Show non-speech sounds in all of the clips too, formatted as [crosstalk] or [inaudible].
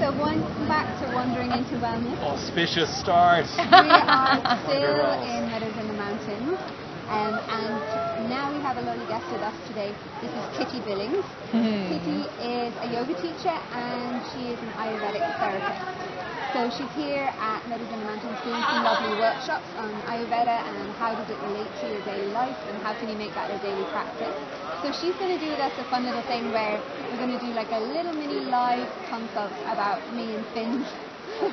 so welcome back to Wandering into Wellness. Auspicious start. We are [laughs] still in Meadows in the Mountains, um, and now we have a lovely guest with us today. This is Kitty Billings. Kitty is a yoga teacher and she is an Ayurvedic therapist. So she's here at Meadows in the Mountains doing some lovely workshops on Ayurveda and how does it relate to your daily life and how can you make that a daily practice. So she's going to do with us a fun little thing where we're going to do like a little mini live consult about me and Finn's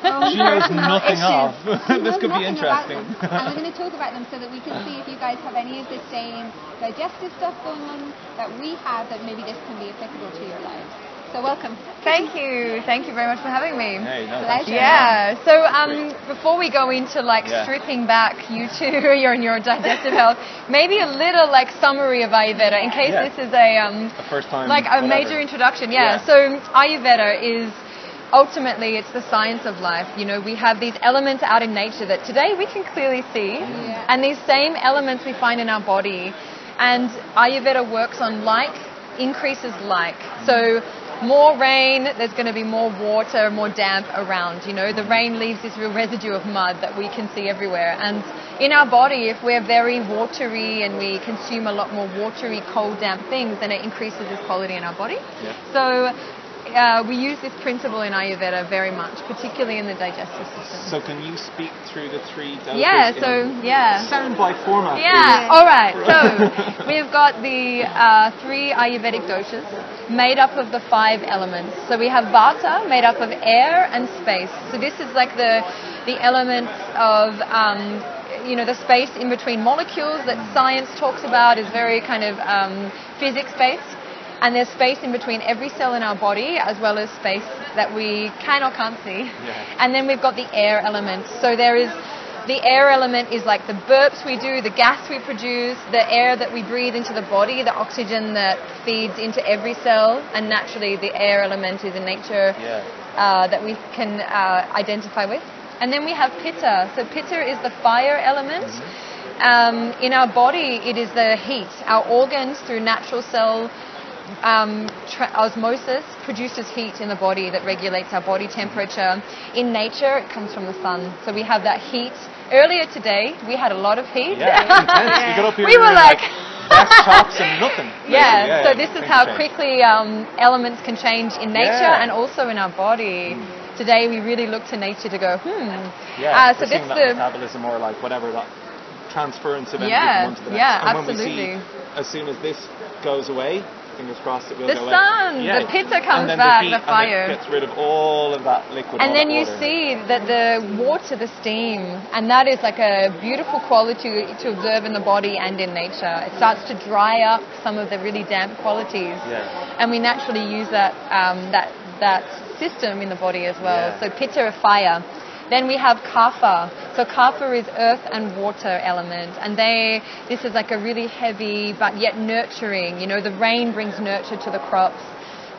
oh, She knows [laughs] nothing issues. of. [laughs] She [laughs] This could be interesting. and we're going to talk about them so that we can see if you guys have any of the same digestive stuff going on that we have that maybe this can be applicable to your lives. So welcome. Thank you. Thank you very much for having me. Hey, no, Pleasure. Yeah. So um, before we go into like Yeah. stripping back you two, [laughs] your your digestive health, maybe a little like summary of Ayurveda in case Yeah. this is a um, The first time. like a whatever. major introduction. Yeah. Yeah. So Ayurveda is ultimately it's the science of life. You know, we have these elements out in nature that today we can clearly see, Yeah. and these same elements we find in our body. And Ayurveda works on like increases like. So more rain, there's going to be more water, more damp around. You know, the rain leaves this real residue of mud that we can see everywhere. And in our body, if we're very watery and we consume a lot more watery, cold, damp things, then it increases this quality in our body. Yeah. So uh, we use this principle in Ayurveda very much, particularly in the digestive system. So can you speak through the three dosages? yeah, so yeah. Soundbite format. Yeah, all right. So [laughs] we've got the uh, three Ayurvedic doshas made up of the five elements. So we have Vata made up of air and space. So this is like the the elements of um, you know the space in between molecules that science talks about is very kind of um, physics based. And there's space in between every cell in our body, as well as space that we can or can't see. Yeah. And then we've got the air element. So there is the air element is like the burps we do, the gas we produce, the air that we breathe into the body, the oxygen that feeds into every cell, and naturally the air element is in nature Yeah. uh, that we can uh, identify with. And then we have pitta. So pitta is the fire element. Um, in our body, it is the heat. Our organs, through natural cell um, tra- osmosis, produces heat in the body that regulates our body temperature. In nature, it comes from the sun. So we have that heat. Earlier today, we had a lot of heat. Yeah, intense. You got up here [laughs] we were like. desktops and nothing. [laughs] Yeah, so this is how change. quickly um, elements can change in nature Yeah. and also in our body. Today we really look to nature to go, hmm. Yeah, Uh, so we're this seeing that the metabolism or like whatever that transference of energy Yeah, from one to the next. yeah, and when absolutely. we see, as soon as this goes away, fingers crossed it will The go sun, the pitta comes back, heat, the fire. Gets rid of all of that liquid. and then you water. see that the water, the steam, and that is like a beautiful quality to observe in the body and in nature. It starts to dry up some of the really damp qualities, Yeah. and we naturally use that um, that that system in the body as well. Yeah. So pitta, of fire. Then we have kapha. So kapha is earth and water element, and they this is like a really heavy but yet nurturing. You know, the rain brings nurture to the crops.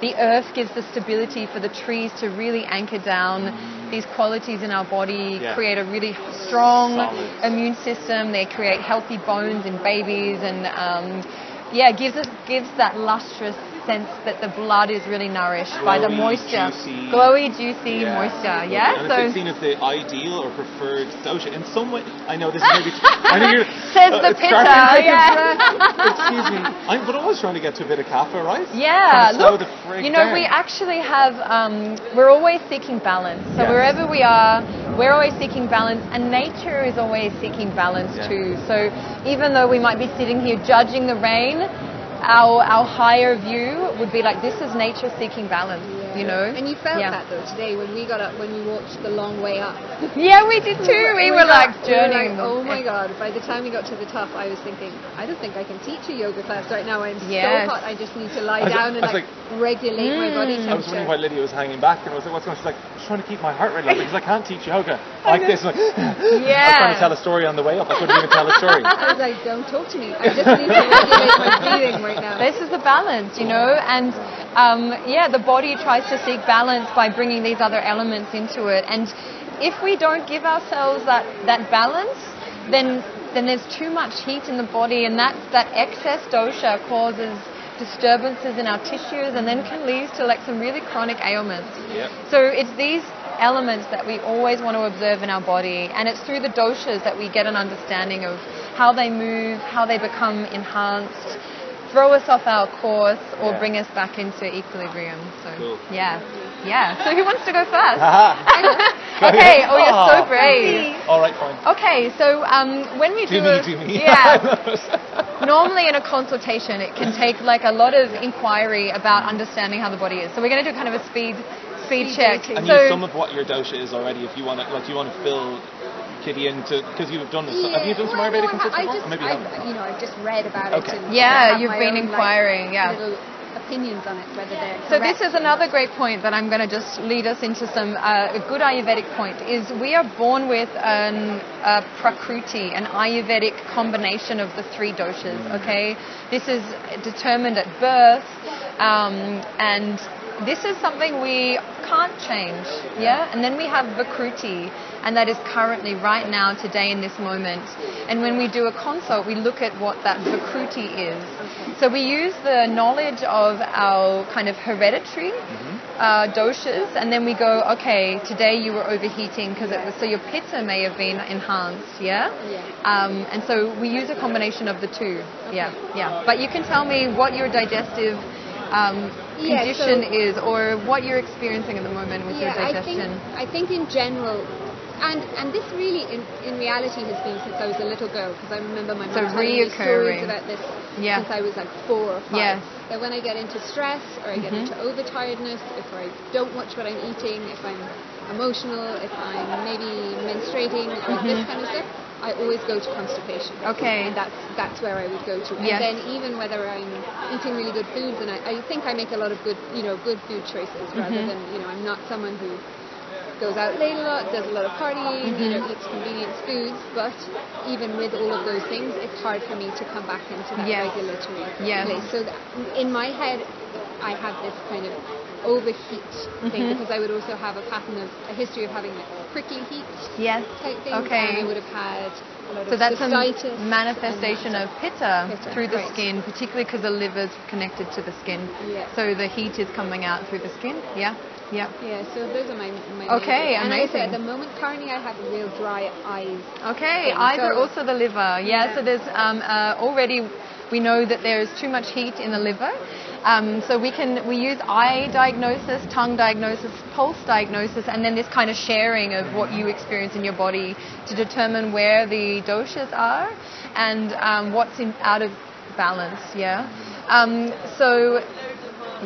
The earth gives the stability for the trees to really anchor down these qualities in our body, Yeah. create a really strong Solid. immune system. They create healthy bones in babies, and um, yeah, gives us gives that lustrous sense that the blood is really nourished by the moisture, juicy. glowy, juicy Yeah. moisture. And Yeah, it's so been seen as the ideal or preferred dosha. In some way, I know this is maybe. [laughs] I know you're. Says uh, the it's pitta, yeah. [laughs] Excuse me. I'm but always trying to get to a bit of kapha, right? Yeah, look, you know, down. we actually have, um, we're always seeking balance. So Yeah. wherever we are, we're always seeking balance, and nature is always seeking balance Yeah. too. So even though we might be sitting here judging the rain, our, our higher view would be like, this is nature seeking balance, you know? And you felt Yeah. that though today when we got up, when we walked the long way up. [laughs] Yeah, we did too. We, were got- like we were journeying. like, oh my god! By the time we got to the top, I was thinking, I don't think I can teach a yoga class right now. I'm Yes. so hot. I just need to lie was- down and I was like, regulate my body Mm. temperature. I was wondering why Lydia was hanging back, and I was like, "What's going?" on? She's like, "I'm trying to keep my heart rate low because I can't teach yoga [laughs] like this." [laughs] I'm like, I was trying to tell a story on the way up. I couldn't even tell a story. I was like, don't talk to me. I just need to regulate my breathing right now. This is the balance, you know, and um, yeah, the body tries to seek balance by bringing these other elements into it. And if we don't give ourselves that, that balance, then then there's too much heat in the body, and that that excess dosha causes disturbances in our tissues and then can lead to like some really chronic ailments. Yep. So it's these elements that we always want to observe in our body and it's through the doshas that we get an understanding of how they move, how they become enhanced, throw us off our course or Yeah. bring us back into equilibrium. So Cool. yeah. Yeah. So who wants to go first? [laughs] [laughs] Okay. Oh, you're so brave. All right, fine. Okay, so um, when we do, Do me, a, do me. yeah, [laughs] normally in a consultation, it can take like a lot of inquiry about understanding how the body is. So we're going to do kind of a speed speed, Speed check. dating. and so use some of what your dosha is already if you want to, like, you want to fill Kitty into, because you've done this. Have you done some well, Ayurvedic no, I, consults I just, Maybe you I, haven't. you know, I've just read about Okay. it. Yeah, you've been own, like, inquiring, yeah. Little opinions on it, whether they're So this is another great point that I'm going to just lead us into some uh, a good Ayurvedic point is we are born with an a prakruti, an Ayurvedic combination of the three doshas. Okay, this is determined at birth, um, and this is something we can't change. Yeah, and then we have Vikruti, and that is currently right now, today, in this moment. And when we do a consult, we look at what that Vikruti is. So we use the knowledge of our kind of hereditary uh, doshas, and then we go, okay, today you were overheating because it was so your pitta may have been enhanced, yeah. Yeah. Um, and so we use a combination of the two, yeah, yeah. But you can tell me what your digestive um, Yeah, condition so- is, or what you're experiencing at the moment with yeah, your I think, digestion. I think in general, and and this really in, in reality has been since I was a little girl because I remember my So mom telling me stories about this Yeah. since I was like four or five. Yes. That when I get into stress or I get Mhm. into overtiredness, if I don't watch what I'm eating, if I'm emotional, if I'm maybe menstruating, or Mhm. this kind of stuff, I always go to constipation. Okay. And that's that's where I would go to. And Yes. then even whether I'm eating really good foods, and I, I think I make a lot of good, you know, good food choices rather Mhm. than, you know, I'm not someone who goes out late a lot, does a lot of partying, you know, eats convenience foods. But even with all of those things, it's hard for me to come back into that Yes. regulatory Yes. place. So in my head, I have this kind of overheat thing Mhm. because I would also have a pattern of a history of having prickly heat Yes. type things, Okay. I would have had a lot So of that's a manifestation of pitta, Pitta, through the right. skin, particularly because the liver's connected to the skin. Yeah. So the heat is coming out through the skin. Yeah. Yeah. Yeah, so those are my, my Okay, major- And I amazing. said at the moment currently I have real dry eyes. Okay. thing. Eyes are also the liver. Yeah. Yeah. So there's um, uh, already we know that there's too much heat in the liver. Um, so we can we use eye diagnosis, tongue diagnosis, pulse diagnosis, and then this kind of sharing of what you experience in your body to determine where the doshas are and um, what's in out of balance. Yeah. Um, so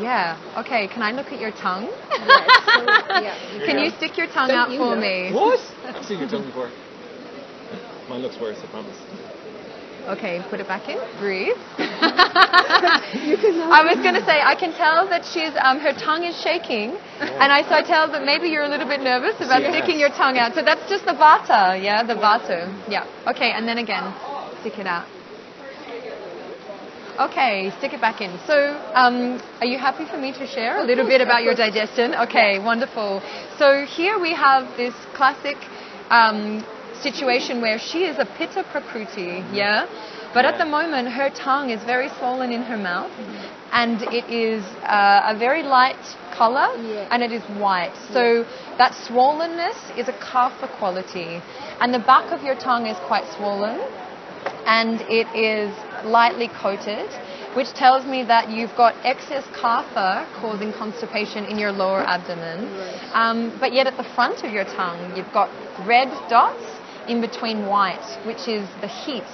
yeah. Okay. Can I look at your tongue? Yes, so, yeah, Can can. you stick your tongue Don't out you for look? me? What? I've seen your tongue before. Mine looks worse, I promise. Okay, put it back in. Breathe. [laughs] I was going to say, I can tell that she's, um, her tongue is shaking, and I so I tell that maybe you're a little bit nervous about sticking your tongue out. So that's just the vata, yeah, the vata. Yeah. Okay, and then again, stick it out. Okay, stick it back in. So, um, are you happy for me to share a little bit about your digestion? Okay, wonderful. So here we have this classic um, situation where she is a pitta prakruti, yeah? But at the moment, her tongue is very swollen in her mouth, and it is uh, a very light color, and it is white. So that swollenness is a kapha quality, and the back of your tongue is quite swollen and it is lightly coated, which tells me that you've got excess kapha causing constipation in your lower abdomen. Um, but yet at the front of your tongue, you've got red dots in between white, which is the heat.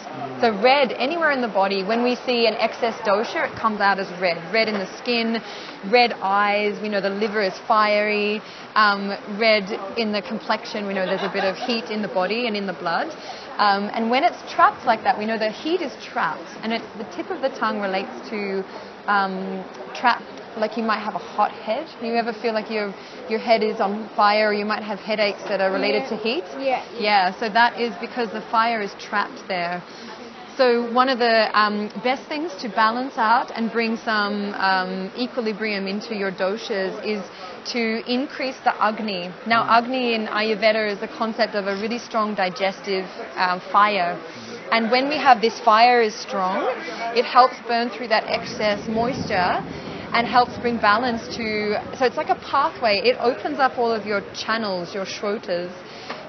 So red anywhere in the body, when we see an excess dosha, it comes out as red. Red in the skin, red eyes, we know the liver is fiery, um, red in the complexion, we know there's a bit of heat in the body and in the blood. Um, and when it's trapped like that, we know the heat is trapped, and it, the tip of the tongue relates to um. Like you might have a hot head. You ever feel like your your head is on fire, or you might have headaches that are related Yeah. to heat? Yeah, Yeah. So that is because the fire is trapped there. So one of the um, best things to balance out and bring some um, equilibrium into your doshas is to increase the agni. Now, agni in Ayurveda is the concept of a really strong digestive uh, fire. And when we have this fire is strong, it helps burn through that excess moisture and helps bring balance to. So it's like a pathway. It opens up all of your channels, your srotas,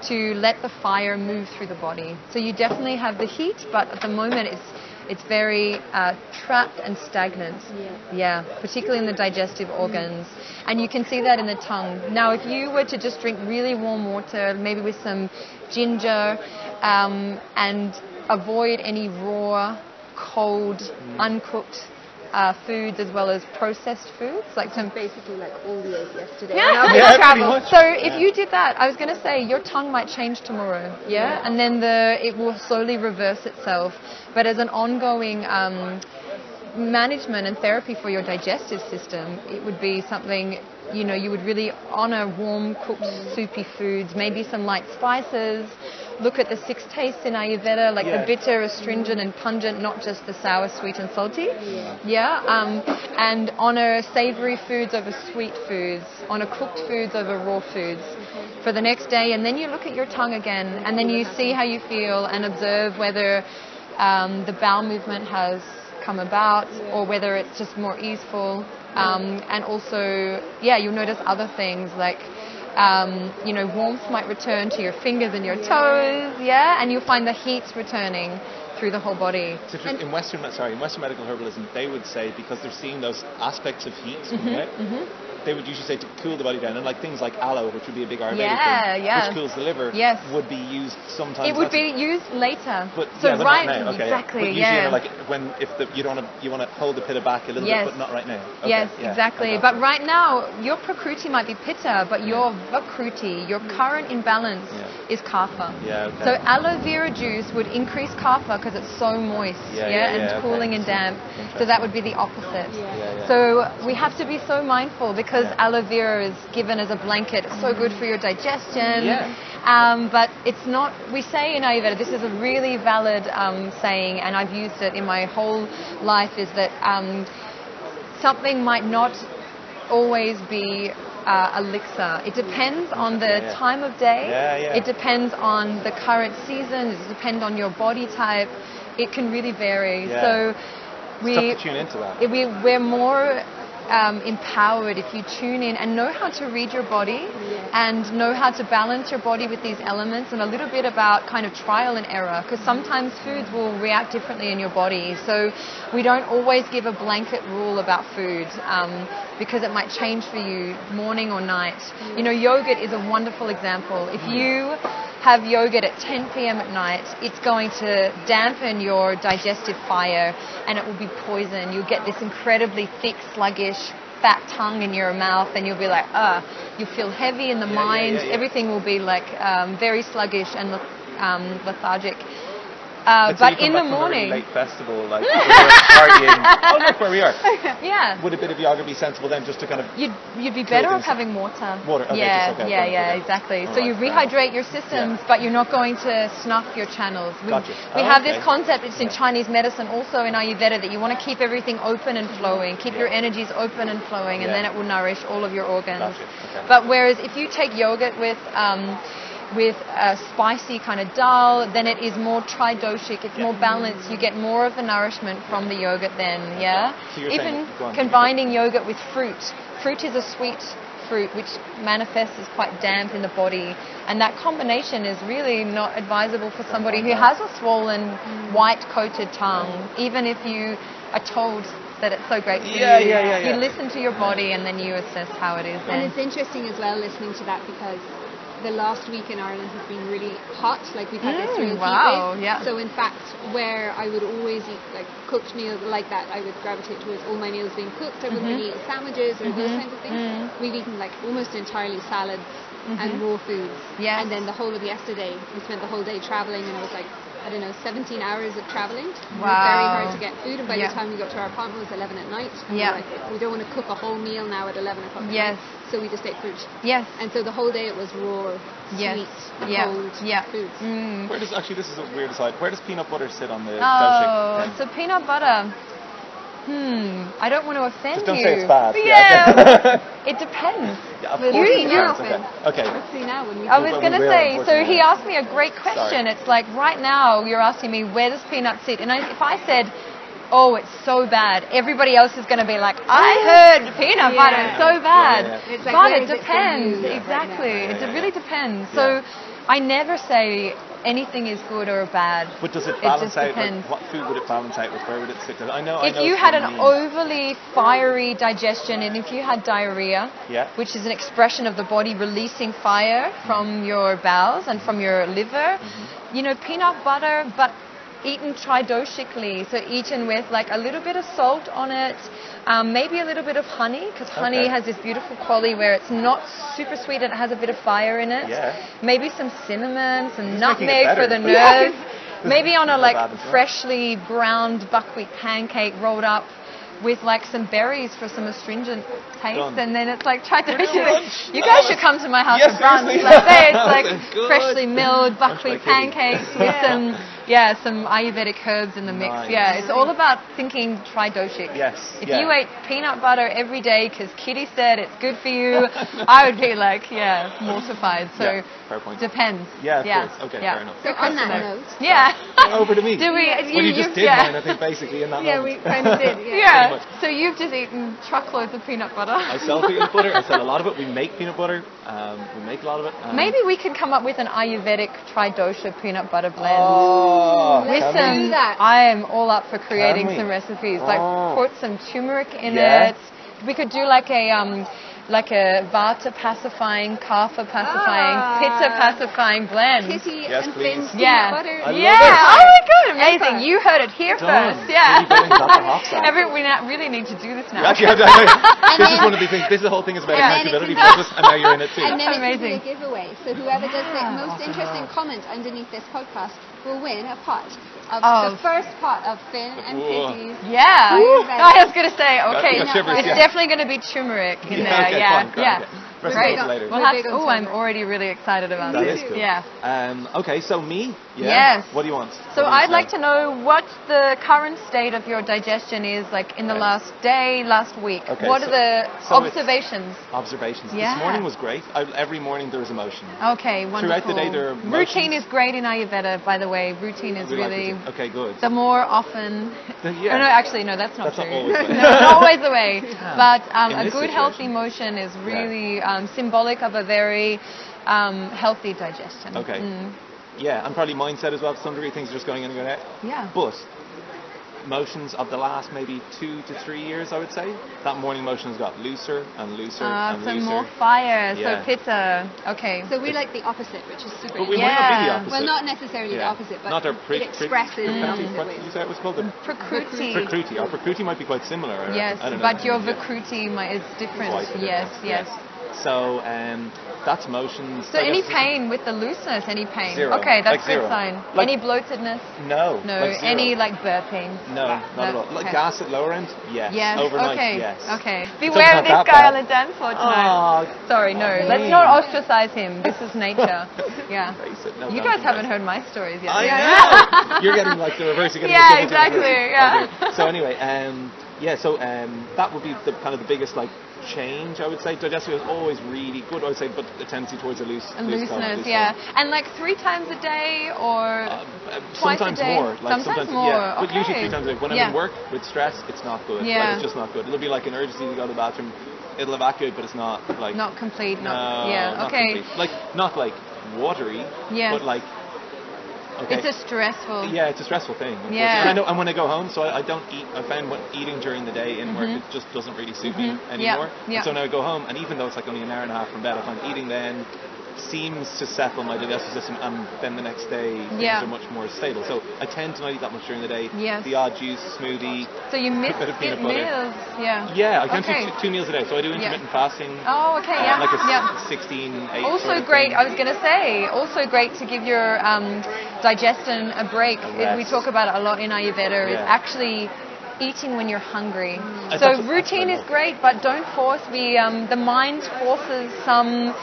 to let the fire move through the body. So you definitely have the heat, but at the moment it's it's very uh, trapped and stagnant. Yeah. Yeah, particularly in the digestive organs. And you can see that in the tongue. Now, if you were to just drink really warm water, maybe with some ginger, um, and avoid any raw, cold, uncooked uh, foods as well as processed foods, like some Basically, like all we ate yesterday. yeah, And I was Yeah, travel. much. So if you did that, I was going to say your tongue might change tomorrow, yeah, and then the it will slowly reverse itself. But as an ongoing um, management and therapy for your digestive system, it would be something you know you would really honor warm cooked soupy foods, maybe some light spices. Look at the six tastes in Ayurveda, like Yeah. the bitter, astringent, and pungent, not just the sour, sweet, and salty. Yeah, um, and honor savory foods over sweet foods, honor cooked foods over raw foods for the next day, and then you look at your tongue again, and then you see how you feel and observe whether um, the bowel movement has come about or whether it's just more easeful. Um, and also, yeah, you'll notice other things like. Um, you know, warmth might return to your fingers and your toes, yeah, and you'll find the heat's returning through the whole body. So in Western, sorry, in Western medical herbalism, they would say because they're seeing those aspects of heat, Mm-hmm, right? They would usually say to cool the body down, and like things like aloe, which would be a big Ayurvedic Yeah, thing, yeah. which cools the liver, Yes. would be used sometimes. It would be used later. But so yeah, but right, now. Okay, exactly, But usually, yeah. like when if the, you don't want to, you want to hold the pitta back a little Yes. bit, but not right now. Okay, yes, yeah, exactly. But right now, your prakruti might be pitta, but your vikruti, your current imbalance, Yeah. is kapha. Yeah, okay. So aloe vera juice would increase kapha because it's so moist, Yeah, yeah, yeah, and yeah, okay. cooling and damp. So that would be the opposite. Yeah, yeah. So we have to be so mindful because Yeah. aloe vera is given as a blanket. It's so good for your digestion. Yeah. Um, but it's not, we say in Ayurveda, this is a really valid um, saying, and I've used it in my whole life, is that um, something might not always be uh, elixir. It depends on the Yeah, time of day. Yeah, yeah. It depends on the current season. It depends on your body type. It can really vary. Yeah. So we It's tough to tune into that. we, we're more um, empowered if you tune in and know how to read your body and know how to balance your body with these elements and a little bit about kind of trial and error because sometimes foods will react differently in your body. So we don't always give a blanket rule about food um, because it might change for you morning or night. You know, yogurt is a wonderful example. If you have yogurt at 10 p.m. at night, it's going to dampen your digestive fire and it will be poison. You'll get this incredibly thick, sluggish, fat tongue in your mouth and you'll be like, ah, you feel heavy in the Yeah, mind. yeah, yeah. Everything will be like um, very sluggish and um, lethargic. Uh, but in the back from a really morning, late festival, like [laughs] partying. Oh, look where we are. [laughs] yeah, Would a bit of yoga be sensible then, just to kind of You'd, you'd be better off having water. Water, okay, yeah, okay, yeah, yeah, okay. exactly. All so you right, enough. rehydrate your systems, Yeah. but you're not going to snuff your channels. We, Gotcha. we Oh, have this concept, it's in Yeah. Chinese medicine, also in Ayurveda, that you want to keep everything open and flowing, keep your energies open and flowing, and then it will nourish all of your organs. Gotcha. But whereas if you take yogurt with um, with a spicy kind of dal, then it is more tridoshic, it's Yeah. more balanced, you get more of the nourishment from the yogurt then, yeah? So you're Even saying- combining yogurt with fruit. Fruit is a sweet fruit which manifests as quite damp in the body, and that combination is really not advisable for somebody who has a swollen, white coated tongue, even if you are told that it's so great for Yeah, you. yeah, yeah, yeah. You listen to your body and then you assess how it is. And Then. it's interesting as well listening to that because the last week in Ireland has been really hot. Like we've had this Mm, real heat wave. yeah. So in fact, where I would always eat like cooked meals like that, I would gravitate towards all my meals being cooked. I wouldn't Mm-hmm. really eat sandwiches or those kinds of things. We've eaten like almost entirely salads and raw foods. Mm-hmm. Yes. And then the whole of yesterday, we spent the whole day traveling, and I was like. I don't know, 17 hours of traveling. It was very hard to get food, and by Yeah. the time we got to our apartment, it was 11 at night. And we Yeah. were like, we don't want to cook a whole meal now at 11 o'clock. Yes. night. So we just ate fruit. Yes. And so the whole day it was raw, Yes. sweet, Yeah. cold Yeah. foods. Mm. Where does actually this is a weird aside. Where does peanut butter sit on the Oh, so peanut butter. Hmm. I don't want to offend Just don't you. say it's bad. Yeah. okay. [laughs] it depends. yeah, of We'll course now. Okay. okay. Let's see now when we. I was going to say, so he asked me a great question. Sorry. It's like right now you're asking me where does peanut sit, and I, if I said, oh, it's so bad, everybody else is going to be like, I heard peanut butter, Yeah. it's so bad. Yeah, yeah. It's like, but where it is it depends. you right exactly. now? it Yeah, yeah, really yeah. depends. So I never say anything is good or bad. But does it It balance just out? depends. Like, what food would it balance out with? Where would it sit? I know. I if know you had an me. overly fiery digestion and if you had diarrhea, Yeah. which is an expression of the body releasing fire from your bowels and from your liver, Mm-hmm. you know, peanut butter, but eaten tridoshically, so eaten with like a little bit of salt on it, um, maybe a little bit of honey, because honey Okay. has this beautiful quality where it's not super sweet and it has a bit of fire in it. Yeah. Maybe some cinnamon, some He's nutmeg for the [laughs] nerves. Maybe on a like bad as well. freshly browned buckwheat pancake rolled up with like some berries for some astringent taste, Done. and then it's like try to. [laughs] You guys was- should come to my house Yeah, for brunch. Like say it's [laughs] like good. freshly milled buckwheat Brunch by Kitty. pancakes with some yeah some Ayurvedic herbs in the mix. Nice. Yeah, it's all about thinking tridoshic. Yes, If yeah. you ate peanut butter every day because Kitty said it's good for you, [laughs] I would be like yeah mortified. So Yeah, fair point. depends. Yeah, of yeah. course. Okay, yeah. fair enough. So on that note, Yeah. Over to me. [laughs] Do we? Well, you, just did yeah. mine, I think, basically in that yeah, we kind of did. [laughs] Yeah. Yeah. So you've just eaten truckloads of peanut butter. I sell peanut butter. I sell a lot of it. We make peanut butter. Um, we make a lot of it. Um, Maybe we could come up with an Ayurvedic tridosha peanut butter blend. Oh, Listen, we? do that. I am all up for creating some recipes. Like Oh. put some turmeric in Yeah. it. We could do like a um like a vata pacifying, kapha pacifying, Ah. pitta pacifying blend. Kitty Yes, and please. Yeah. butter. I love yeah. Oh my god, amazing. Ever. You heard it here Done. first. Yeah. Kitty Billings got the hot [laughs] sauce. Every, we not really need to do this now. You actually have to, [laughs] this is one of the things. This is the whole thing is about Yeah. accountability And process, and now you're in it too. And then it Amazing. can be a giveaway. So whoever does the Yeah. most interesting comment underneath this podcast will win a pot of Oh. the first pot of Finn and Whoa. Yeah. [laughs] I was gonna say, okay, got shivers, it's yeah. definitely gonna be turmeric in Yeah, there. okay, yeah, fine, great, yeah. okay. Rest Great. later. We'll have to, oh, I'm already really excited about That this. is cool. Yeah. Um, okay, so me. Yeah. Yes. What do you want? So you I'd like to know what the current state of your digestion is like in the Okay. last day, last week. Okay, what so- are the so observations? observations. Yeah. This morning was great. I, every morning there was emotion. Okay, wonderful. Throughout the day there are Routine is great in Ayurveda, by the way. Routine is We really routine. okay, good. the more often. [laughs] Yeah. Oh, no, actually, no, that's not That's not true. always the [laughs] way. no, not always the way. [laughs] But um, a good, situation. healthy motion is really um, symbolic of a very um, healthy digestion. Okay. Mm. Yeah, and probably mindset as well. To some degree, things are just going in and going out. Yeah. But motions of the last maybe two to three years, I would say, that morning motion has got looser and looser Uh, and some looser. more fire, Yeah. so pitta. Okay. So we like the opposite, which is super. But we interesting. might not be the Yeah. opposite. Well, not necessarily the opposite, but not our it pre- expresses pre- in pre- opposite what did you say it was called? The Prakruti. Prakruti. [laughs] Our Prakruti might be quite similar. Yes, I don't know. but your Yeah. Vikruti mi- is different. Quite a bit Yes, different, yes. So um, that's motions. So I any pain with the looseness? Any pain? Zero. Okay, that's Like good zero. sign. Like- any bloatedness? No. No. like any like burping? No, not at all. Like okay. gas at lower end? Yes. Yes. Overnight? okay. Yes. Okay. Beware of this guy bad. on the dance floor tonight. Oh, Sorry, no. Oh, Let's not ostracize him. This is nature. [laughs] Yeah. No, You guys haven't heard my stories yet. I yeah. know. [laughs] You're getting like the reverse. You're getting Yeah, exactly, yeah. Okay. So anyway, um, yeah. So um, that would be the kind of the biggest like change I would say. Digestive is always really good. I would say, but the tendency towards a loose, loose looseness, loose yeah. And like three times a day or Uh, uh, Twice a sometimes day? more. Like Sometimes more, yeah. But usually three times a day. When Yeah. I'm in work with stress, it's not good. Yeah. Like, it's just not good. It'll be like an urgency to go to the bathroom. It'll evacuate, but it's not like not complete, not no, yeah. not okay. complete. Like not like watery, Yes. but like okay. It's a stressful. yeah, it's a stressful thing. Yeah. And I know, and when I go home, so I, I don't eat. I find when eating during the day in work, it just doesn't really suit me Mhm. Yeah, anymore. yeah. And so now I go home, and even though it's like only an hour and a half from bed, if I'm eating then, seems to settle my digestive system, and then the next day things Yeah. are much more stable. So I tend to not eat that much during the day. Yes. The odd juice, smoothie. So you miss [laughs] bit of peanut butter. meals, yeah. Yeah, I can Okay. do two, two meals a day. So I do intermittent fasting. Oh, okay, uh, yeah, like a yeah. 16, 8 Also sort of great, thing. I was going to say, also great to give your um, digestion a break. A we talk about it a lot in Ayurveda, is actually eating when you're hungry. Uh, So routine is great, but don't force. We um, the mind forces some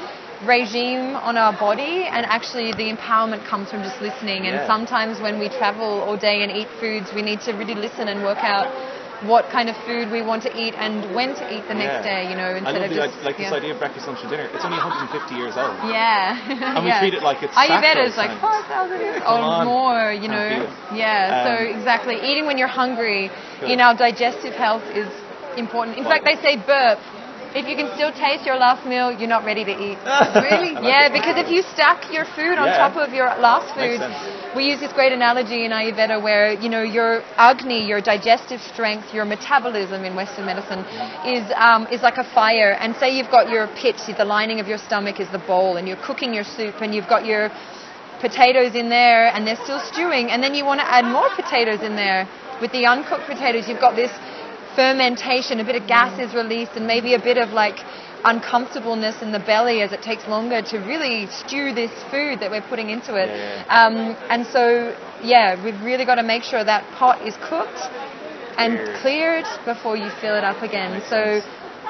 regime on our body, and actually the empowerment comes from just listening. And Yeah. sometimes when we travel all day and eat foods, we need to really listen and work out what kind of food we want to eat and when to eat the next Yeah. day. You know, I instead of just like, like yeah. this idea of breakfast, lunch, and dinner. It's only 150 years old. Yeah. And we [laughs] yeah. treat it like it's Ayurveda is like science. 5,000 years on. more, you know. Yeah, so Um, exactly. Eating when you're hungry Good. in our digestive health is important. In fact, they say burp. If you can still taste your last meal, you're not ready to eat. [laughs] Really? Yeah, because if you stack your food on Yeah. top of your last food, we use this great analogy in Ayurveda where, you know, your agni, your digestive strength, your metabolism in Western medicine is, um, is like a fire. And say you've got your pit, the lining of your stomach is the bowl, and you're cooking your soup, and you've got your potatoes in there, and they're still stewing, and then you want to add more potatoes in there. With the uncooked potatoes, you've got this fermentation, a bit of gas is released, and maybe a bit of like uncomfortableness in the belly as it takes longer to really stew this food that we're putting into it. Yeah, Um, and so, yeah, we've really got to make sure that pot is cooked and Cleared. before you fill it up again. So,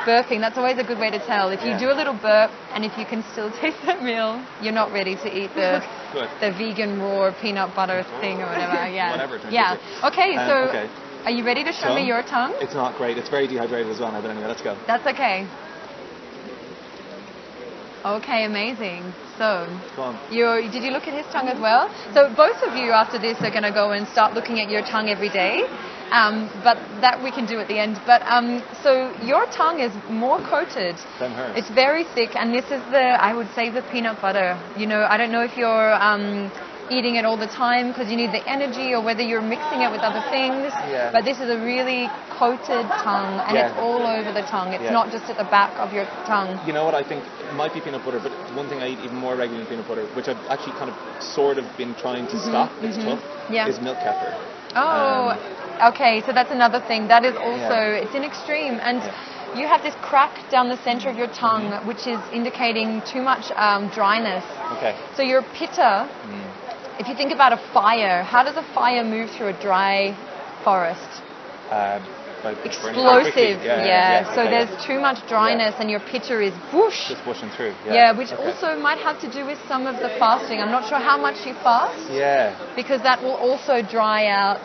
burping, that's always a good way to tell. If you Yeah. do a little burp and if you can still [laughs] taste that meal, you're not ready to eat the [laughs] the vegan raw peanut butter thing or whatever. [laughs] Yeah. Whatever Yeah. Okay, Um, so okay. Are you ready to show me your tongue? It's not great. It's very dehydrated as well now, but anyway, let's go. That's okay. Okay, amazing. So, you did you look at his tongue as well? So both of you after this are going to go and start looking at your tongue every day. Um, but that we can do at the end. But um, so your tongue is more coated. Than hers. It's very thick, and this is the I would say the peanut butter. You know, I don't know if you're um, eating it all the time because you need the energy, or whether you're mixing it with other things. Yeah. But this is a really coated tongue, and Yeah. it's all over the tongue. It's Yeah. not just at the back of your tongue. You know what I think it might be peanut butter, but one thing I eat even more regularly than peanut butter, which I've actually kind of sort of been trying to stop, it's tough, Mm-hmm. Yeah. is milk kefir. Oh, Um, okay. So that's another thing. That is also it's an extreme, and you have this crack down the center of your tongue, which is indicating too much um, dryness. Okay. So your pitta, Mm. If you think about a fire, how does a fire move through a dry forest? Um, by burning very quickly. Explosive, yeah. So okay, there's too much dryness, and your pitta is whoosh. Just pushing through. Yeah, Yeah, which okay. also might have to do with some of the fasting. I'm not sure how much you fast, Yeah. because that will also dry out.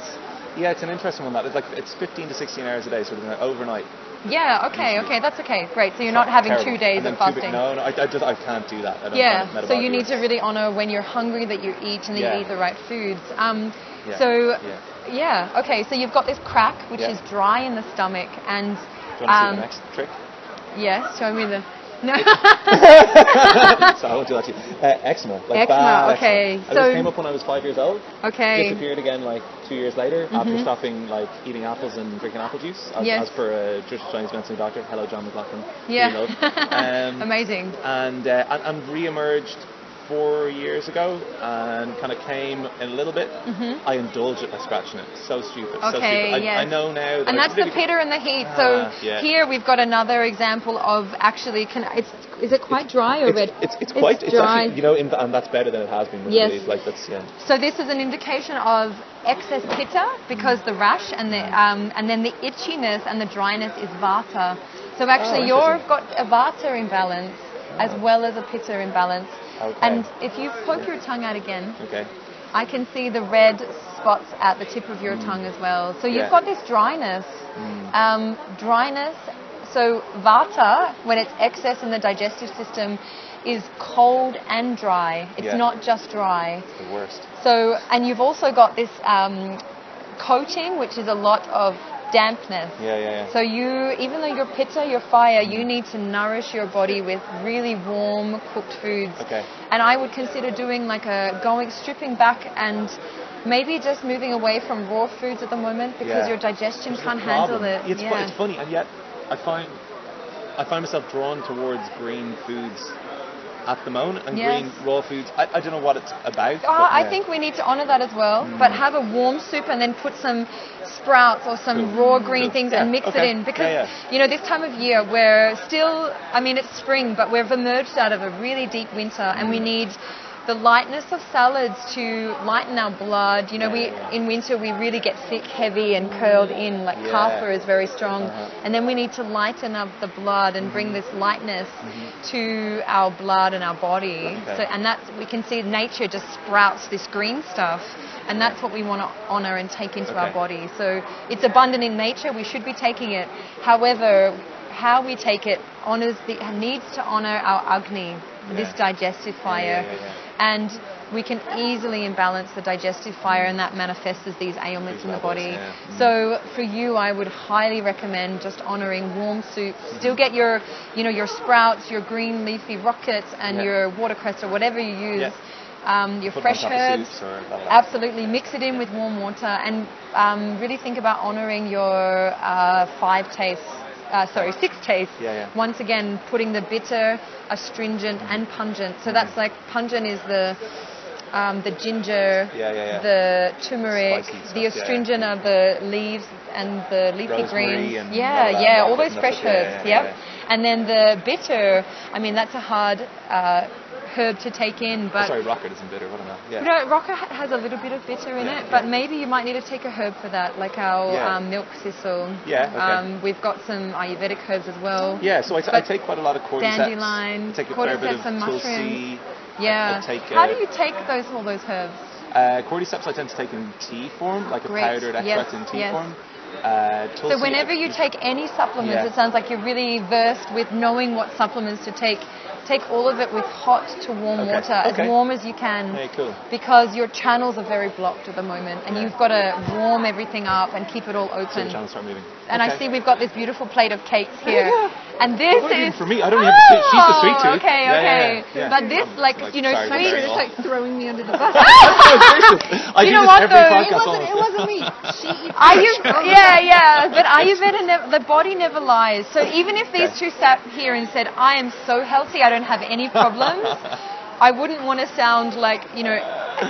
Yeah, it's an interesting one. That it's like it's 15 to 16 hours a day, sort of overnight. Yeah, okay, okay, that's okay, great. So you're not having Terrible. two days of fasting. bit- no, no, I, I just I can't do that. I don't Yeah, so you need to really honor when you're hungry that you eat and that Yeah. you eat the right foods. Um, Yeah, So, yeah. yeah, okay, so you've got this crack which Yeah. is dry in the stomach, and Do you want to see um, the next trick? yes, show me the. No. [laughs] so I won't do that to you. Uh, eczema. Like Eczema, okay, Eczema. so- came up when I was five years old. okay. Disappeared again like two years later Mm-hmm. after stopping like eating apples and drinking apple juice. As, Yes. as per a of Chinese medicine doctor. Hello, John McLaughlin. Yeah. [laughs] Um, Amazing. and uh, and, and re-emerged four years ago and kind of came in a little bit. I indulge it by scratching it. So stupid. so Mm-hmm. Okay, stupid. I, yes. I know now. That And I that's the pitta and the heat. So Ah, yeah. here we've got another example of actually, can it's is it quite dry or It's, red? it's, it's quite, it's, dry. actually, you know, in, and that's better than it has been. Yes. Like that's, yeah. So this is an indication of excess pitta because the rash and the um, and then the itchiness and the dryness is vata. So actually, Oh, you've got a vata imbalance as well as a pitta imbalance. Okay. And if you poke your tongue out again, Okay. I can see the red spots at the tip of your tongue as well. So you've Mm. Yeah. got this dryness. Mm. Um, dryness. So vata, when it's excess in the digestive system, is cold and dry. It's Yeah. not just dry. It's the worst. So, and you've also got this um, coating, which is a lot of dampness. Yeah, yeah, yeah. So you, even though you're pitta, you're fire, you need to nourish your body with really warm cooked foods. Okay. And I would consider doing like a going stripping back and maybe just moving away from raw foods at the moment because Yeah. your digestion can't handle it. It's, fu- it's funny, and yet I find I find myself drawn towards green foods at the moment and Yes. green raw foods. I, I don't know what it's about. Oh, I yeah. think we need to honor that as well. But have a warm soup and then put some sprouts or some Cool. raw green Cool. things Yeah, and mix okay. it in because Yeah, you know this time of year we're still. I mean, it's spring, but we've emerged out of a really deep winter, and we Mm. need the lightness of salads to lighten our blood. You know, we in winter we really get thick, heavy, and curled in. Like Yeah. kapha is very strong, Uh-huh. and then we need to lighten up the blood and Mm-hmm. bring this lightness to our blood and our body. Okay. So, and that's we can see nature just sprouts this green stuff, and that's what we want to honor and take into our body. So it's abundant in nature. We should be taking it. However, how we take it honors the needs to honor our agni, this Yeah. digestive fire, yeah, and we can easily imbalance the digestive fire, and that manifests as these ailments These in the body. So for you, I would highly recommend just honoring warm soups. Mm-hmm. Still get your, you know, your sprouts, your green leafy rockets, and your watercress or whatever you use. Um, your Put fresh them on top of herbs. Absolutely, mix it in with warm water, and um, really think about honoring your uh, five tastes. Uh, sorry, six tastes. Yeah, yeah. Once again, putting the bitter, astringent, and pungent. So that's like pungent is the um, the ginger, Yeah, yeah, yeah. the turmeric, stuff, the astringent are the leaves and the leafy Rosemary greens. yeah, yeah, all those fresh herbs. yeah, yep. yeah. And then the bitter, I mean, that's a hard uh, herb to take in, Oh, but. sorry, rocket isn't bitter. What am I? Yeah. You know, rocker has a little bit of bitter in Yeah, it, yeah. but maybe you might need to take a herb for that, like our Yeah. um, milk thistle. Yeah, okay. Um, we've got some Ayurvedic herbs as well. Yeah, so I, t- I take quite a lot of cordyceps. dandelion, I take a fair bit cordyceps of and mushrooms. Yeah. I take, How do you take those all those herbs? Uh, cordyceps I tend to take in tea form, like Great, a powdered yes, extract in tea yes. form. Uh, So whenever you take any supplements, Yeah. it sounds like you're really versed with knowing what supplements to take. Take all of it with hot to warm Okay, water, as warm as you can. Hey, cool. Because your channels are very blocked at the moment, and Yeah. you've got to warm everything up and keep it all So the open. channels start moving. And I see we've got this beautiful plate of cakes here. And this is for me? I don't have the sweet. She's the sweet Oh, tooth. Okay, okay. yeah, yeah. But this, like, Like, you know, sorry, sweet. Very You're just well. like throwing me under the [laughs] bus. [laughs] I You do know this what, every though? it wasn't. It wasn't me. [laughs] She eats Are you? vegetables. Yeah, yeah. But Ayurveda, never, the body never lies. So even if these Okay. two sat here and said, "I am so healthy, I don't have any problems," I wouldn't want to sound like you know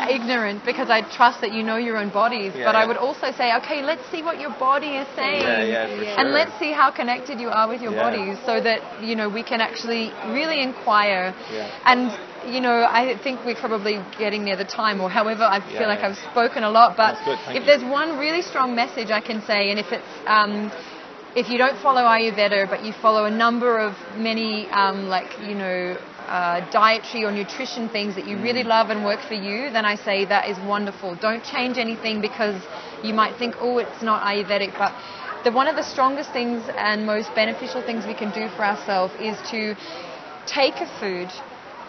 ignorant because I trust that you know your own bodies. Yeah, but I would also say, okay, let's see what your body is saying. Yeah, yeah, for sure. And let's see how connected you are with your Yeah. body so that, you know, we can actually really inquire. Yeah. And, you know, I think we're probably getting near the time or however I feel Yeah, like yeah. I've spoken a lot. But That's good, thank if you. there's one really strong message I can say, and if it's, um, if you don't follow Ayurveda, but you follow a number of many, um, like, you know, uh, dietary or nutrition things that you Mm. really love and work for you, then I say that is wonderful. Don't change anything because you might think, oh, it's not Ayurvedic, but the, one of the strongest things and most beneficial things we can do for ourselves is to take a food,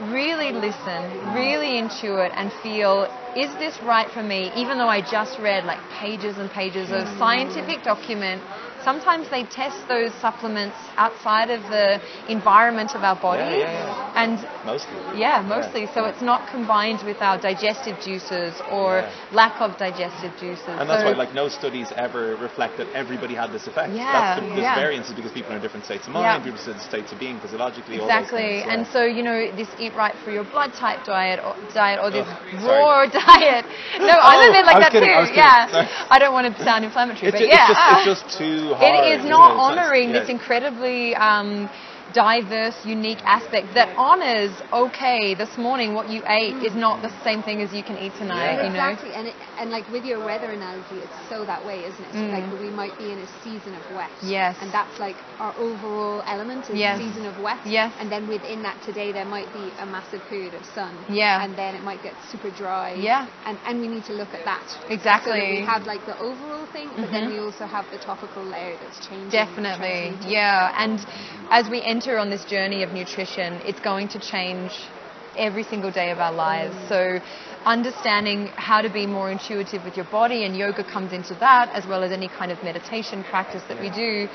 really listen, really intuit, and feel, is this right for me? Even though I just read like pages and pages of scientific document, sometimes they test those supplements outside of the environment of our body. Yeah, yeah, yeah. And Mostly. yeah, mostly. So it's not combined with our digestive juices or lack of digestive juices. And that's so, why, like, no studies ever reflect that everybody had this effect. Yeah, That's the, there's yeah. variances because people are in different states of mind, people are in states of being physiologically. Exactly, and so you know this eat right for your blood type diet or diet or this raw [laughs] diet. No, I'm a bit like that kidding, too. kidding. Yeah, Sorry. I don't want to sound inflammatory, It's, but yeah, it's, just, it's just [laughs] too hard. it is not honouring this incredibly um, diverse, unique aspect that honours. Okay, this morning what you ate is not the same thing as you can eat tonight. Yeah. You know. Exactly, and it, and like with your weather analogy, it's so that way, isn't it? Mm. Like we might be in a season of wet. Yes. And that's like our overall element is Yes. season of wet. Yes. And then within that today there might be a massive period of sun. Yeah. And then it might get super dry. Yeah. And and we need to look at that. Exactly. So that we have like the overall thing, but then Mhm. we also have the topical layer that's changing. Definitely, yeah. And as we enter on this journey of nutrition, it's going to change every single day of our lives. So, understanding how to be more intuitive with your body, and yoga comes into that, as well as any kind of meditation practice that we do.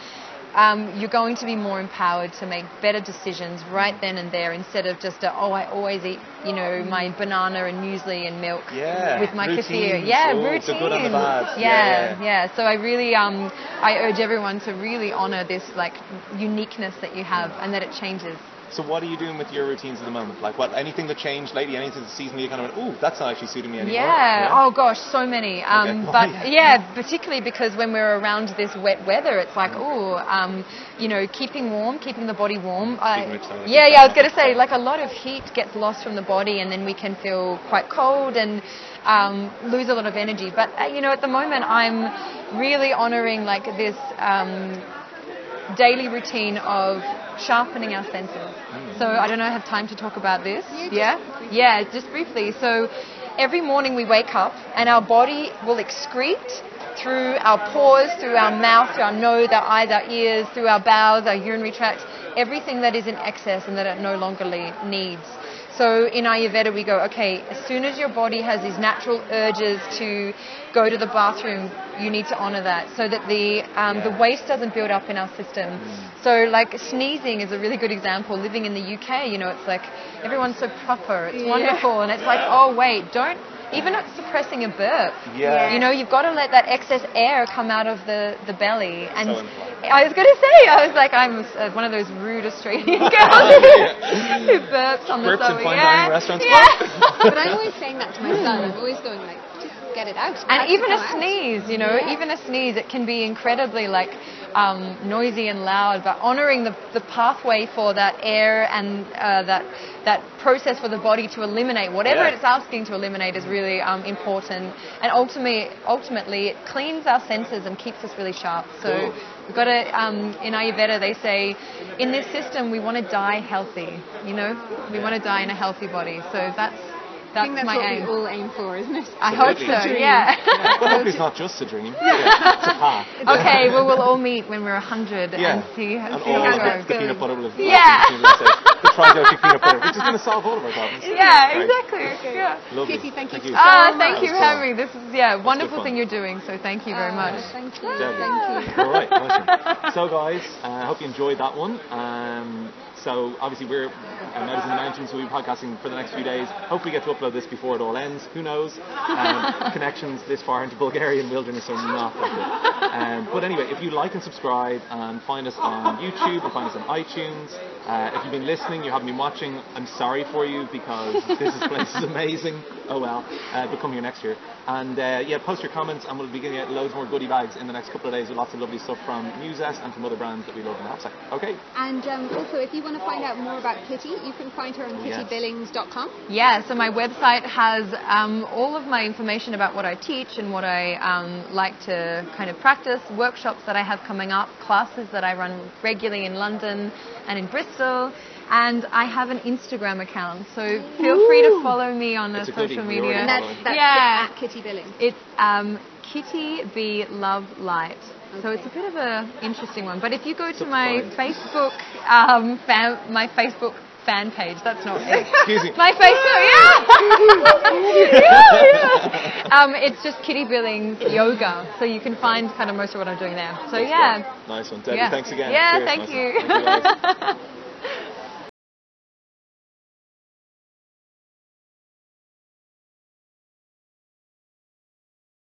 Um, you're going to be more empowered to make better decisions right then and there instead of just a, oh I always eat you know my banana and muesli and milk Yeah, with my kefir yeah routine good and the bad. yeah, Yeah, yeah. So I really, um, I urge everyone to really honor this like uniqueness that you have, and that it changes. So what are you doing with your routines at the moment? Like what? Anything that changed lately? Anything that seasonally you kind of went, ooh, that's not actually suiting me anymore. Yeah. Oh gosh, so many. Um, Okay. [laughs] But Oh, yeah, particularly because when we're around this wet weather, it's like, oh, um, you know, keeping warm, keeping the body warm. I- yeah, yeah. I was going to say, like a lot of heat gets lost from the body, and then we can feel quite cold and um, lose a lot of energy. But uh, you know, at the moment, I'm really honoring like this. Um, daily routine of sharpening our senses. So I don't know, I have time to talk about this. Yeah, just Yeah, briefly. yeah, just briefly. So every morning we wake up and our body will excrete through our pores, through our mouth, through our nose, our eyes, our ears, through our bowels, our urinary tract, everything that is in excess and that it no longer needs. So in Ayurveda, we go, okay, as soon as your body has these natural urges to go to the bathroom, you need to honor that so that the um, yeah. the waste doesn't build up in our system. Mm. So like sneezing is a really good example. Living in the UK, you know, it's like everyone's so proper, it's yeah. wonderful, and it's like, oh wait, don't even not suppressing a burp. Yeah. You know, you've got to let that excess air come out of the, the belly. And so I was going to say, I was like, I'm uh, one of those rude Australian [laughs] girls who burps on the Burps in fine dining restaurants. Yeah. but I'm always saying that to my son. I'm always going like, just get it out. And even a sneeze, you know, yeah. even a sneeze, it can be incredibly like um, noisy and loud, but honoring the, the pathway for that air and uh, that that process for the body to eliminate whatever yeah. it's asking to eliminate is really um, important. And ultimately, ultimately, it cleans our senses and keeps us really sharp. So. Cool. We've got to, um, in Ayurveda, they say, in this system, we want to die healthy. You know, we want to die in a healthy body. So that's that's, I think that's my what aim. we all aim for, isn't it? I hope so. Yeah. yeah. [laughs] Well, hopefully it's not [laughs] just a dream. Yeah. It's a path. [laughs] Okay, well we'll all meet when we're a hundred yeah. and see, and see all how the, the peanut butter will have Yeah. the tridoshic peanut butter, which is going to solve all of our problems. Yeah, right. exactly. Okay. Yeah. Lovely. Kitty, thank you. Thank you. So ah, thank you Henry. This is yeah, wonderful thing you're doing. So thank you very uh, much. Thank you. Thank you. All right. Nice so guys, I uh, hope you enjoyed that one. Um, so obviously we're uh, Medicine Mountain, so we'll be podcasting for the next few days. Hopefully get to upload this before it all ends. Who knows? Um, [laughs] connections this far into Bulgarian wilderness are not that good. Um, but anyway, if you like and subscribe and find us on YouTube or find us on iTunes, uh, if you've been listening, you haven't been watching, I'm sorry for you because this place is amazing. Oh well, uh, but come here next year. And uh, yeah, post your comments and we'll be getting out loads more goodie bags in the next couple of days with lots of lovely stuff from Musest and from other brands that we love in the website. Okay. And um, also, if you want to find out more about Kitty, you can find her on kittybillings.com. Yeah, so my website has um, all of my information about what I teach and what I um, like to kind of practice, workshops that I have coming up, classes that I run regularly in London and in Bristol. And I have an Instagram account, so feel Ooh. free to follow me on the social media. And that's, that's yeah. at Kitty Billings. It's um, Kitty B Love Light. Okay. So it's a bit of an interesting one. But if you go to my Facebook, um, fan, my Facebook fan page. That's not it. Excuse me. My Facebook, yeah. yeah, [laughs] yeah. [laughs] Um, it's just Kitty Billings Yoga, so you can find kind of most of what I'm doing there. So That's yeah. Great. Nice one, Debbie. Yeah. Thanks again. Yeah, Cheers. thank nice you. Thank you [laughs]